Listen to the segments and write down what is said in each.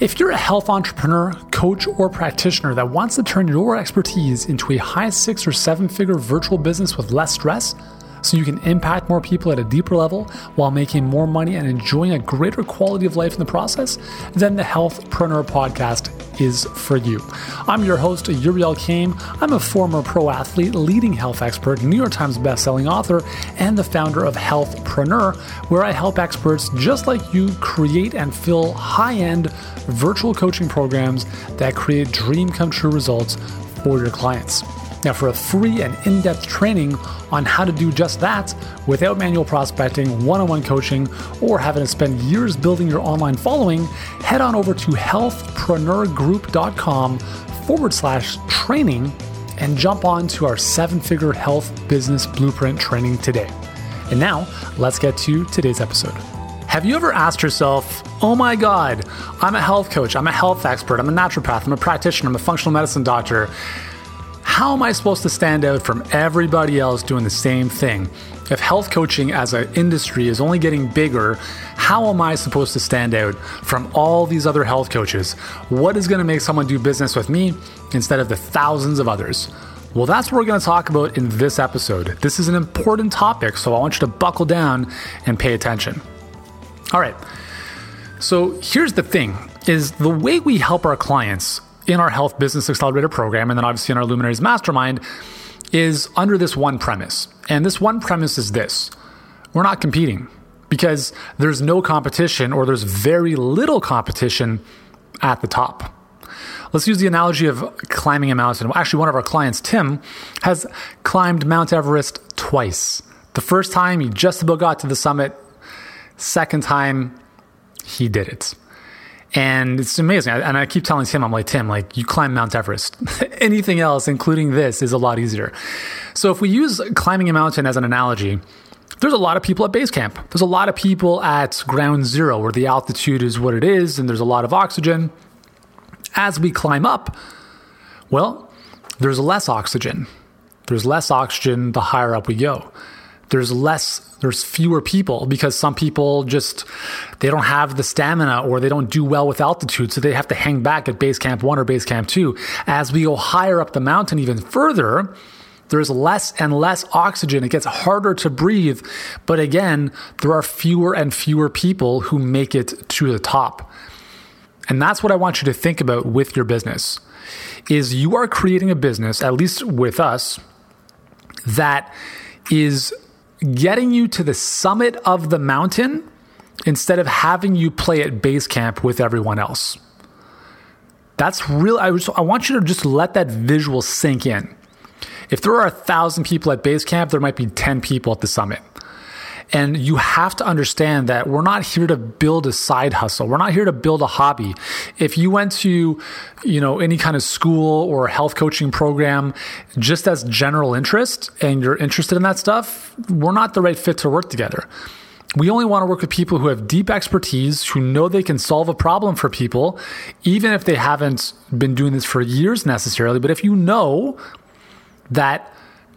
If you're a health entrepreneur, coach, or practitioner that wants to turn your expertise into a high six or seven figure virtual business with less stress, so you can impact more people at a deeper level while making more money and enjoying a greater quality of life in the process, then the Healthpreneur podcast is for you. I'm your host, Yuri Elkaim. I'm a former pro athlete, leading health expert, New York Times bestselling author, and the founder of Healthpreneur, where I help experts just like you create and fill high end virtual coaching programs that create dream come true results for your clients. Now, for a free and in depth training on how to do just that without manual prospecting, one on one coaching, or having to spend years building your online following, head on over to healthpreneurgroup.com forward slash training and jump on to our seven figure health business blueprint training today. And now, let's get to today's episode. Have you ever asked yourself, oh my God, I'm a health coach, I'm a health expert, I'm a naturopath, I'm a practitioner, I'm a functional medicine doctor how am I supposed to stand out from everybody else doing the same thing? If health coaching as an industry is only getting bigger, how am I supposed to stand out from all these other health coaches? What is going to make someone do business with me instead of the thousands of others? Well, that's what we're going to talk about in this episode. This is an important topic, so I want you to buckle down and pay attention. All right. So, here's the thing is the way we help our clients in our Health Business Accelerator program, and then obviously in our Luminaries Mastermind, is under this one premise. And this one premise is this we're not competing because there's no competition or there's very little competition at the top. Let's use the analogy of climbing a mountain. Actually, one of our clients, Tim, has climbed Mount Everest twice. The first time, he just about got to the summit. Second time, he did it. And it's amazing. And I keep telling Tim, I'm like, Tim, like you climb Mount Everest. Anything else, including this, is a lot easier. So if we use climbing a mountain as an analogy, there's a lot of people at base camp. There's a lot of people at ground zero where the altitude is what it is and there's a lot of oxygen. As we climb up, well, there's less oxygen. There's less oxygen the higher up we go. There's less there's fewer people because some people just they don't have the stamina or they don't do well with altitude. So they have to hang back at base camp 1 or base camp 2 as we go higher up the mountain even further there's less and less oxygen. It gets harder to breathe. But again there are fewer and fewer people who make it to the top. And that's what I want you to think about with your business is you are creating a business at least with us that is getting you to the summit of the mountain instead of having you play at base camp with everyone else. That's real. I, I want you to just let that visual sink in. If there are a thousand people at base camp, there might be 10 people at the summit. And you have to understand that we're not here to build a side hustle. We're not here to build a hobby. If you went to, you know, any kind of school or health coaching program just as general interest and you're interested in that stuff, we're not the right fit to work together. We only want to work with people who have deep expertise, who know they can solve a problem for people, even if they haven't been doing this for years necessarily. But if you know that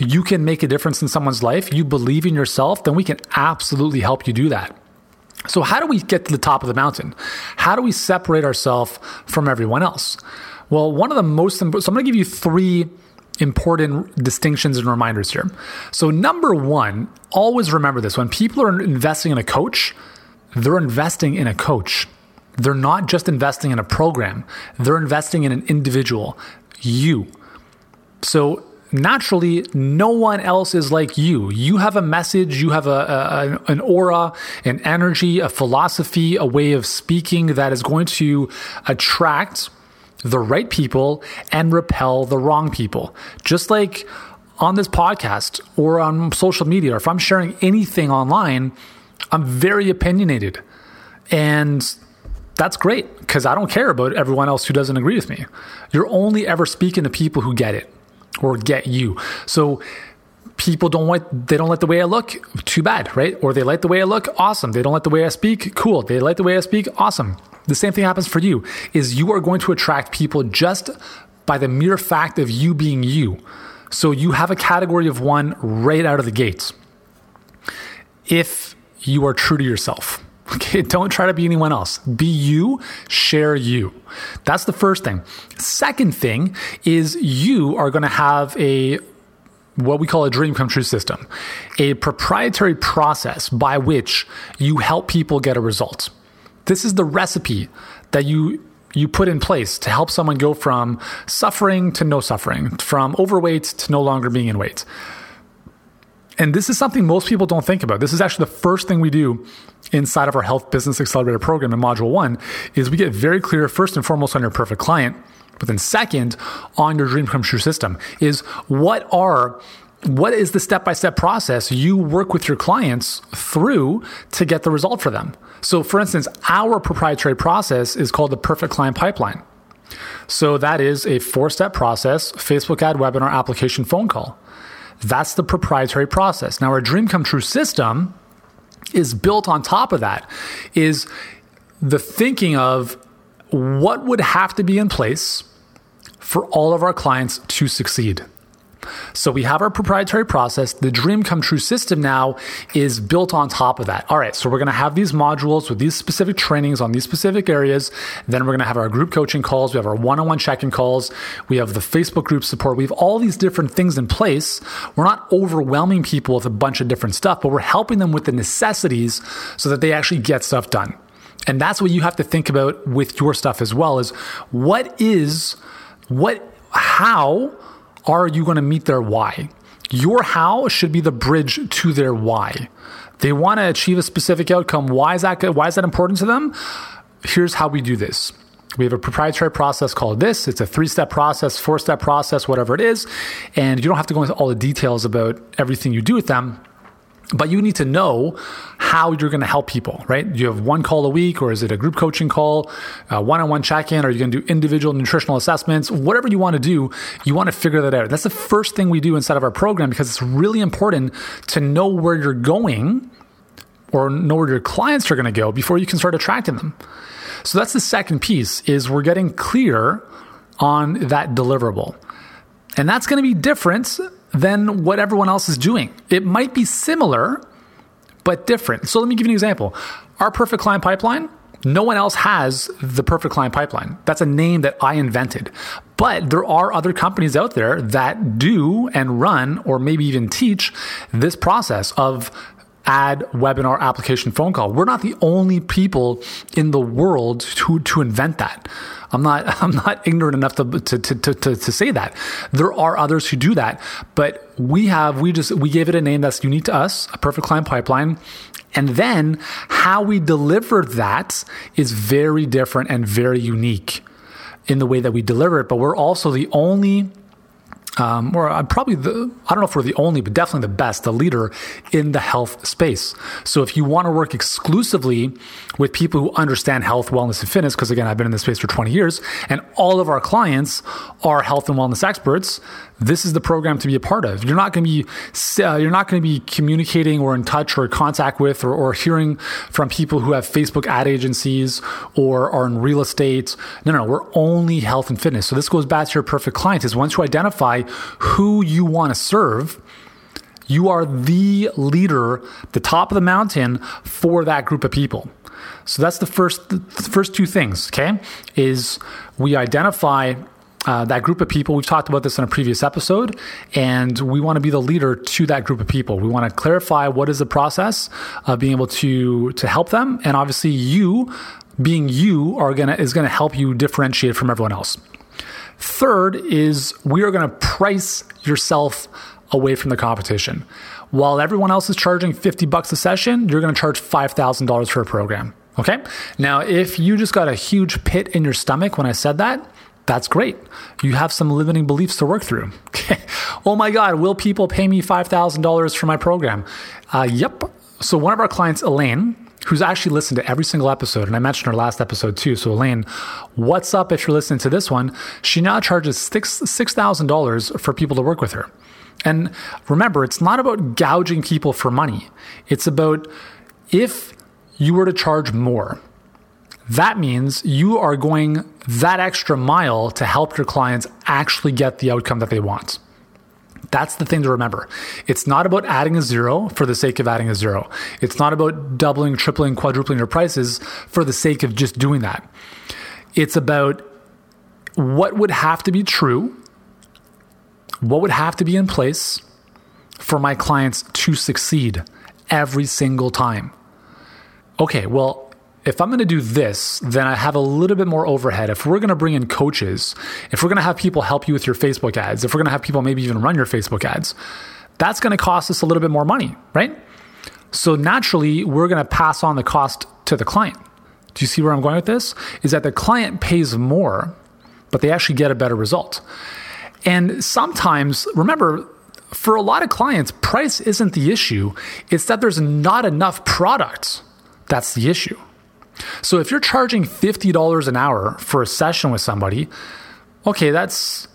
you can make a difference in someone's life, you believe in yourself, then we can absolutely help you do that. So, how do we get to the top of the mountain? How do we separate ourselves from everyone else? Well, one of the most important, so I'm going to give you three important distinctions and reminders here. So, number one, always remember this when people are investing in a coach, they're investing in a coach. They're not just investing in a program, they're investing in an individual, you. So, naturally no one else is like you. You have a message you have a, a, an aura an energy a philosophy a way of speaking that is going to attract the right people and repel the wrong people. Just like on this podcast or on social media or if i'm sharing anything online i'm very opinionated. And that's great because i don't care about everyone else who doesn't agree with me. You're only ever speaking to people who get it or get you. So people don't like they don't like the way I look, too bad, right? Or they like the way I look, awesome. They don't like the way I speak, cool. They like the way I speak, awesome. The same thing happens for you is you are going to attract people just by the mere fact of you being you. So you have a category of 1 right out of the gates. If you are true to yourself. Okay, don't try to be anyone else. Be you, share you. That's the first thing. Second thing is you are going to have a what we call a dream come true system, a proprietary process by which you help people get a result. This is the recipe that you you put in place to help someone go from suffering to no suffering, from overweight to no longer being in weight. And this is something most people don't think about. This is actually the first thing we do inside of our health business accelerator program in module 1 is we get very clear first and foremost on your perfect client, but then second on your dream come true system is what are what is the step-by-step process you work with your clients through to get the result for them. So for instance, our proprietary process is called the perfect client pipeline. So that is a four-step process, Facebook ad webinar application phone call. That's the proprietary process. Now, our dream come true system is built on top of that, is the thinking of what would have to be in place for all of our clients to succeed. So we have our proprietary process. The dream come true system now is built on top of that. All right, so we're going to have these modules with these specific trainings on these specific areas. Then we're going to have our group coaching calls. We have our one on one check in calls. We have the Facebook group support. We have all these different things in place. We're not overwhelming people with a bunch of different stuff, but we're helping them with the necessities so that they actually get stuff done. And that's what you have to think about with your stuff as well is what is, what, how, are you going to meet their why? Your how should be the bridge to their why. They want to achieve a specific outcome. Why is that? Why is that important to them? Here's how we do this. We have a proprietary process called this. It's a three step process, four step process, whatever it is. And you don't have to go into all the details about everything you do with them but you need to know how you're going to help people, right? You have one call a week, or is it a group coaching call, uh, one on one check in? Are you going to do individual nutritional assessments? Whatever you want to do, you want to figure that out. That's the first thing we do inside of our program because it's really important to know where you're going or know where your clients are going to go before you can start attracting them. So that's the second piece is we're getting clear on that deliverable. And that's going to be different than what everyone else is doing. It might be similar, but different. So let me give you an example. Our perfect client pipeline, no one else has the perfect client pipeline. That's a name that I invented. But there are other companies out there that do and run or maybe even teach this process of ad webinar application phone call. We're not the only people in the world to, to invent that. I'm not I'm not ignorant enough to, to, to, to, to say that. There are others who do that, but we have we just we gave it a name that's unique to us, a perfect client pipeline. And then how we deliver that is very different and very unique in the way that we deliver it. But we're also the only um, or I'm probably the, I don't know if we're the only, but definitely the best, the leader in the health space. So if you want to work exclusively with people who understand health, wellness, and fitness, because again, I've been in this space for 20 years, and all of our clients are health and wellness experts, this is the program to be a part of. You're not going to be uh, you're not going to be communicating or in touch or contact with or, or hearing from people who have Facebook ad agencies or are in real estate. No, no, we're only health and fitness. So this goes back to your perfect client is once you identify who you want to serve, you are the leader, the top of the mountain for that group of people. So that's the first the first two things, okay? Is we identify uh, that group of people. We've talked about this in a previous episode, and we want to be the leader to that group of people. We want to clarify what is the process of being able to to help them, and obviously, you being you are gonna is gonna help you differentiate from everyone else. Third is we are going to price yourself away from the competition. While everyone else is charging 50 bucks a session, you're going to charge $5,000 for a program. Okay? Now, if you just got a huge pit in your stomach when I said that, that's great. You have some limiting beliefs to work through. Okay. Oh my God, will people pay me $5,000 for my program? Uh, yep. So, one of our clients, Elaine, who's actually listened to every single episode, and I mentioned her last episode too. So, Elaine, what's up if you're listening to this one? She now charges six six thousand dollars for people to work with her. And remember, it's not about gouging people for money. It's about if you were to charge more, that means you are going that extra mile to help your clients actually get the outcome that they want. That's the thing to remember. It's not about adding a zero for the sake of adding a zero. It's not about doubling, tripling, quadrupling your prices for the sake of just doing that. It's about what would have to be true, what would have to be in place for my clients to succeed every single time. Okay, well, if I'm going to do this, then I have a little bit more overhead. If we're going to bring in coaches, if we're going to have people help you with your Facebook ads, if we're going to have people maybe even run your Facebook ads, that's going to cost us a little bit more money, right? So naturally, we're going to pass on the cost to the client. Do you see where I'm going with this? Is that the client pays more, but they actually get a better result. And sometimes, remember, for a lot of clients, price isn't the issue. It's that there's not enough product. That's the issue. So if you're charging $50 an hour for a session with somebody, okay, that's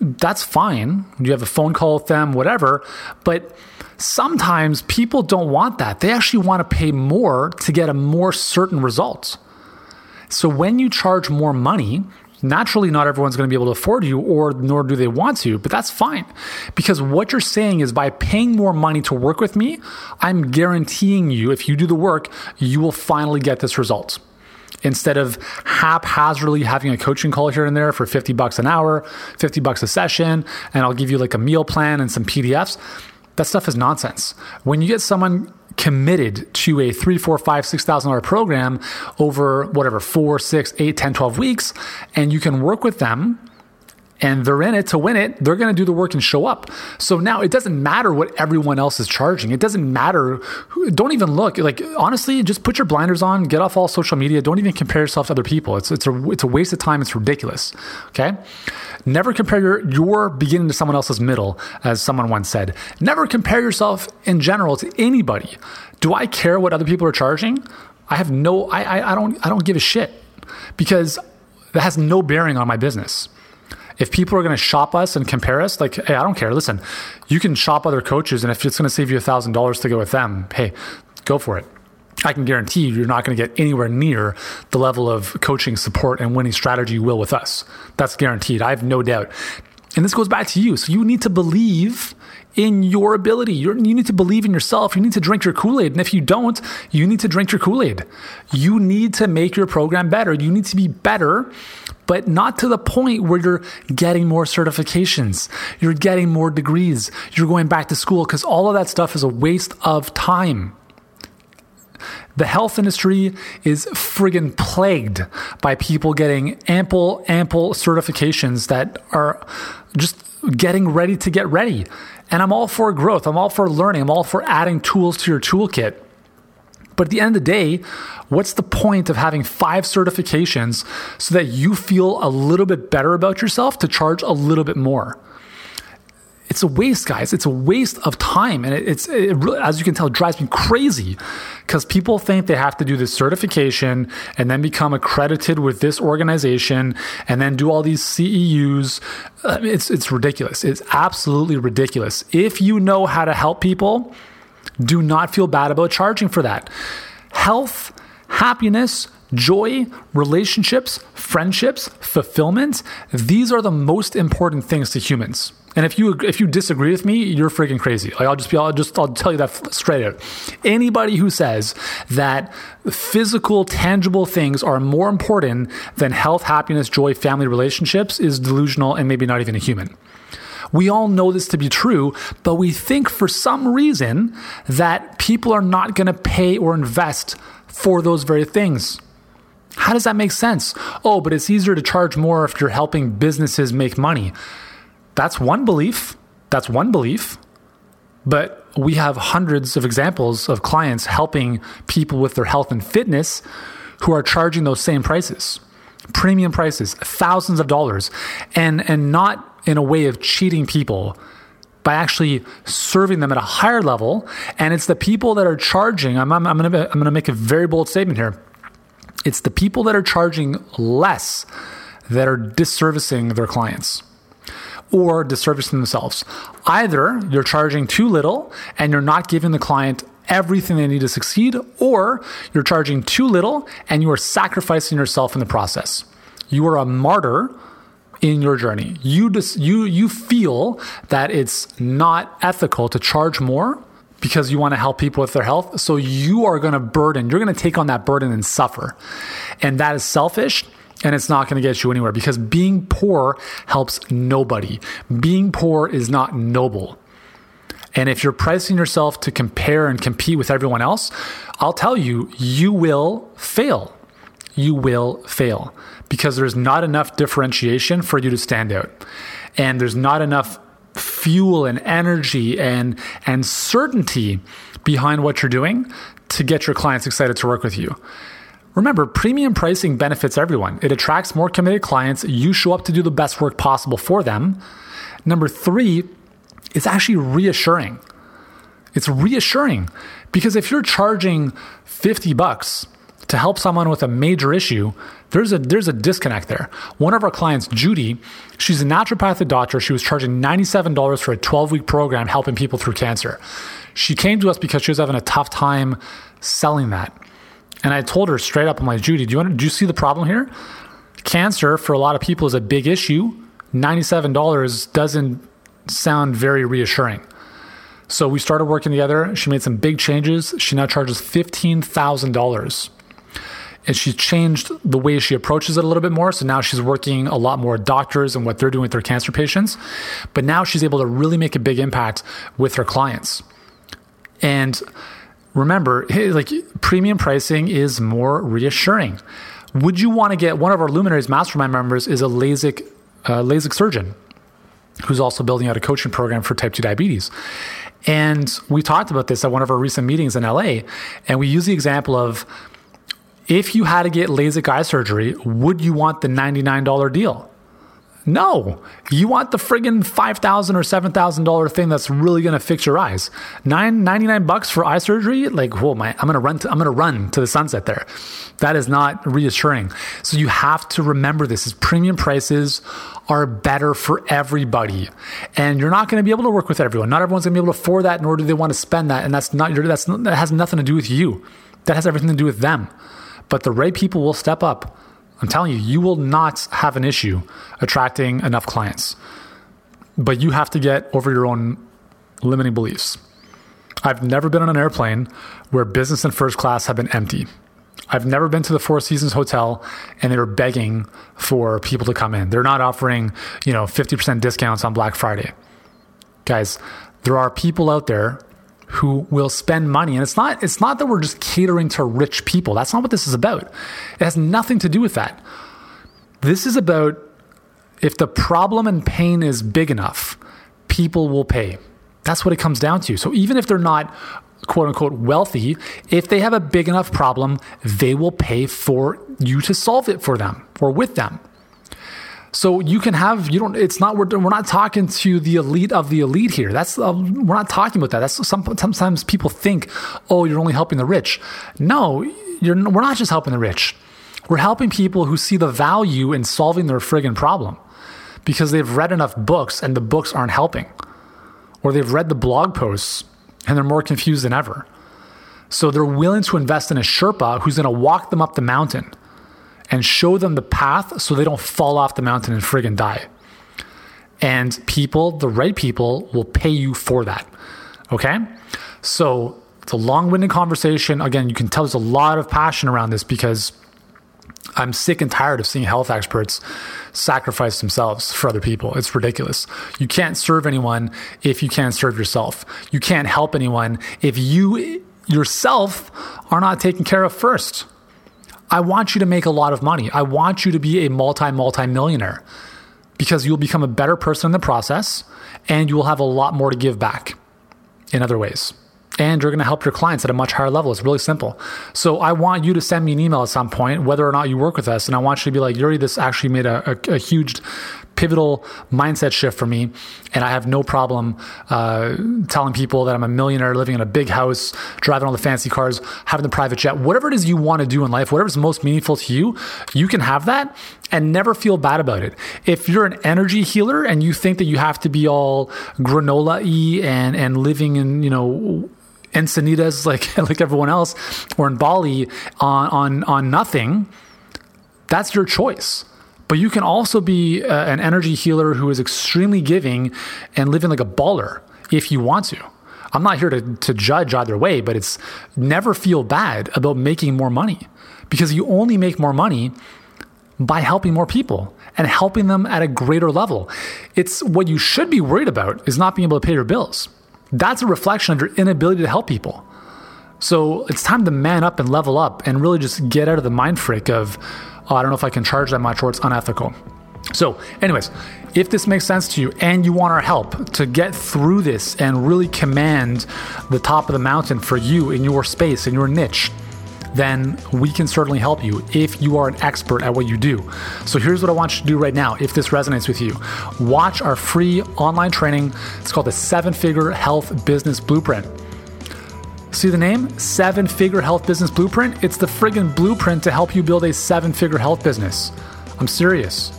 that's fine. You have a phone call with them, whatever, but sometimes people don't want that. They actually want to pay more to get a more certain result. So when you charge more money, naturally not everyone's going to be able to afford you or nor do they want to but that's fine. Because what you're saying is by paying more money to work with me i'm guaranteeing you if you do the work you will finally get this result. Instead of haphazardly having a coaching call here and there for 50 bucks an hour 50 bucks a session and i'll give you like a meal plan and some pdfs that stuff is nonsense. When you get someone committed to a three, four, five, six thousand dollar program over whatever four, six, eight, 10, 12 weeks, and you can work with them and they're in it to win it, they're going to do the work and show up. So now it doesn't matter what everyone else is charging. It doesn't matter. Don't even look. Like honestly, just put your blinders on. Get off all social media. Don't even compare yourself to other people. It's it's a it's a waste of time. It's ridiculous. Okay. Never compare your your beginning to someone else's middle, as someone once said. Never compare yourself in general to anybody. Do I care what other people are charging? I have no. I I, I don't I don't give a shit because that has no bearing on my business if people are going to shop us and compare us, like, hey, I don't care. Listen, you can shop other coaches, and if it's going to save you a thousand dollars to go with them, hey, go for it. I can guarantee you, you're not going to get anywhere near the level of coaching support and winning strategy you will with us. That's guaranteed. I have no doubt. And this goes back to you. So you need to believe in your ability. You're, you need to believe in yourself. You need to drink your Kool Aid. And if you don't, you need to drink your Kool Aid. You need to make your program better. You need to be better but not to the point where you're getting more certifications, you're getting more degrees, you're going back to school, because all of that stuff is a waste of time. The health industry is friggin' plagued by people getting ample, ample certifications that are just getting ready to get ready. And I'm all for growth. I'm all for learning. I'm all for adding tools to your toolkit. But at the end of the day, what's the point of having five certifications so that you feel a little bit better about yourself to charge a little bit more? It's a waste, guys. It's a waste of time. And it's, it really, as you can tell, it drives me crazy because people think they have to do this certification and then become accredited with this organization and then do all these CEUs. Uh, it's, it's ridiculous. It's absolutely ridiculous. If you know how to help people, do not feel bad about charging for that. Health, happiness, joy, relationships, friendships, fulfillment, these are the most important things to humans. And if you if you disagree with me, you're freaking crazy. Like I'll just be I'll just I'll tell you that straight out. Anybody who says that physical tangible things are more important than health, happiness, joy, family relationships is delusional and maybe not even a human. We all know this to be true, but we think for some reason that people are not going to pay or invest for those very things. How does that make sense? Oh, but it's easier to charge more if you're helping businesses make money. That's one belief. That's one belief. But we have hundreds of examples of clients helping people with their health and fitness who are charging those same prices premium prices, thousands of dollars, and and not in a way of cheating people by actually serving them at a higher level. And it's the people that are charging. I'm, I'm, I'm going to I'm to make a very bold statement here. It's the people that are charging less that are disservicing their clients or disservicing themselves. Either you're charging too little and you're not giving the client everything they need to succeed, or you're charging too little and you are sacrificing yourself in the process. You are a martyr in your journey. You you you feel that it's not ethical to charge more because you want to help people with their health. So you are going to burden, you're going to take on that burden and suffer. And that is selfish and it's not going to get you anywhere because being poor helps nobody. Being poor is not noble. And if you're pricing yourself to compare and compete with everyone else, I'll tell you, you will fail. You will fail because there's not enough differentiation for you to stand out. And there's not enough fuel and energy and and certainty behind what you're doing to get your clients excited to work with you. Remember, premium pricing benefits everyone. It attracts more committed clients. You show up to do the best work possible for them. Number three, it's actually reassuring. It's reassuring because if you're charging 50 bucks to help someone with a major issue, there's a there's a disconnect there. One of our clients, Judy, she's a naturopathic doctor. She was charging $97 for a 12-week program helping people through cancer. She came to us because she was having a tough time selling that. And I told her straight up, I'm like, Judy, do you, want, do you see the problem here? Cancer for a lot of people is a big issue. $97 doesn't sound very reassuring. So we started working together. She made some big changes. She now charges $15,000. And she's changed the way she approaches it a little bit more. So now she's working a lot more doctors and what they're doing with their cancer patients. But now she's able to really make a big impact with her clients. And remember, like premium pricing is more reassuring. Would you want to get one of our Luminaries Mastermind members is a LASIK uh, LASIK surgeon who's also building out a coaching program for type 2 diabetes. And we talked about this at one of our recent meetings in LA. And we use the example of if you had to get LASIK eye surgery, would you want the $99 deal? No, you want the friggin' five thousand or seven thousand dollar thing that's really gonna fix your eyes. Nine ninety nine bucks for eye surgery, like whoa, my I'm gonna run to, I'm gonna run to the sunset there. That is not reassuring. So you have to remember this: is premium prices are better for everybody, and you're not gonna be able to work with everyone. Not everyone's gonna be able to afford that, nor do they want to spend that, and that's not that's that has nothing to do with you. That has everything to do with them. But the right people will step up I'm telling you, you will not have an issue attracting enough clients. But you have to get over your own limiting beliefs. I've never been on an airplane where business and first class have been empty. I've never been to the Four Seasons Hotel and they were begging for people to come in. They're not offering, you know, 50% discounts on Black Friday. Guys, there are people out there who will spend money. And it's not it's not that we're just catering to rich people. That's not what this is about. It has nothing to do with that. This is about if the problem and pain is big enough, people will pay. That's what it comes down to. So even if they're not quote unquote wealthy, if they have a big enough problem, they will pay for you to solve it for them or with them. So you can have you don't. It's not we're, we're not talking to the elite of the elite here. That's uh, we're not talking about that. That's some, sometimes people think, oh, you're only helping the rich. No, you're. We're not just helping the rich. We're helping people who see the value in solving their friggin' problem because they've read enough books and the books aren't helping, or they've read the blog posts and they're more confused than ever. So they're willing to invest in a Sherpa who's going to walk them up the mountain and show them the path so they don't fall off the mountain and friggin' die. And people, the right people, will pay you for that. Okay? So it's a long winded conversation. Again, you can tell there's a lot of passion around this because I'm sick and tired of seeing health experts sacrifice themselves for other people. It's ridiculous. You can't serve anyone if you can't serve yourself. You can't help anyone if you yourself are not taken care of first. I want you to make a lot of money. I want you to be a multi, multi millionaire because you'll become a better person in the process and you will have a lot more to give back in other ways. And you're going to help your clients at a much higher level. It's really simple. So I want you to send me an email at some point, whether or not you work with us. And I want you to be like, Yuri, this actually made a, a, a huge pivotal mindset shift for me. And I have no problem uh, telling people that I'm a millionaire living in a big house, driving all the fancy cars, having the private jet, whatever it is you want to do in life, whatever's most meaningful to you, you can have that and never feel bad about it. If you're an energy healer and you think that you have to be all granola y and, and living in, you know, Encinitas like like everyone else, or in Bali on on on nothing, that's your choice. But you can also be uh, an energy healer who is extremely giving and living like a baller if you want to. I'm not here to, to judge either way, but it's never feel bad about making more money because you only make more money by helping more people and helping them at a greater level. It's what you should be worried about is not being able to pay your bills. That's a reflection of your inability to help people. So it's time to man up and level up and really just get out of the mind freak of, I don't know if I can charge that much or it's unethical. So, anyways, if this makes sense to you and you want our help to get through this and really command the top of the mountain for you in your space, in your niche, then we can certainly help you if you are an expert at what you do. So here's what I want you to do right now if this resonates with you. Watch our free online training. It's called the Seven Figure Health Business Blueprint. See the name? Seven Figure Health Business Blueprint? It's the friggin' blueprint to help you build a seven figure health business. I'm serious.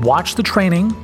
Watch the training.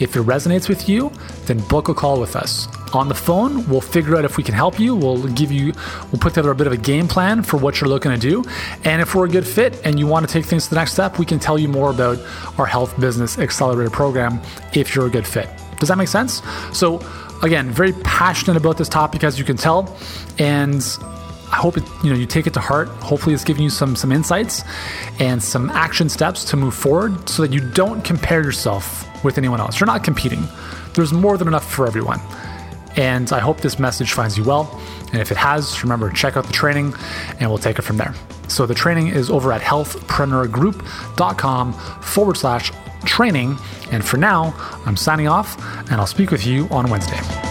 If it resonates with you, then book a call with us. On the phone, we'll figure out if we can help you. We'll give you, we'll put together a bit of a game plan for what you're looking to do. And if we're a good fit and you want to take things to the next step, we can tell you more about our Health Business Accelerator program if you're a good fit. Does that make sense? So, again, very passionate about this topic, as you can tell. And I hope it, you know you take it to heart. Hopefully, it's giving you some some insights and some action steps to move forward, so that you don't compare yourself with anyone else. You're not competing. There's more than enough for everyone. And I hope this message finds you well. And if it has, remember to check out the training, and we'll take it from there. So the training is over at healthpreneurgroup.com forward slash training. And for now, I'm signing off, and I'll speak with you on Wednesday.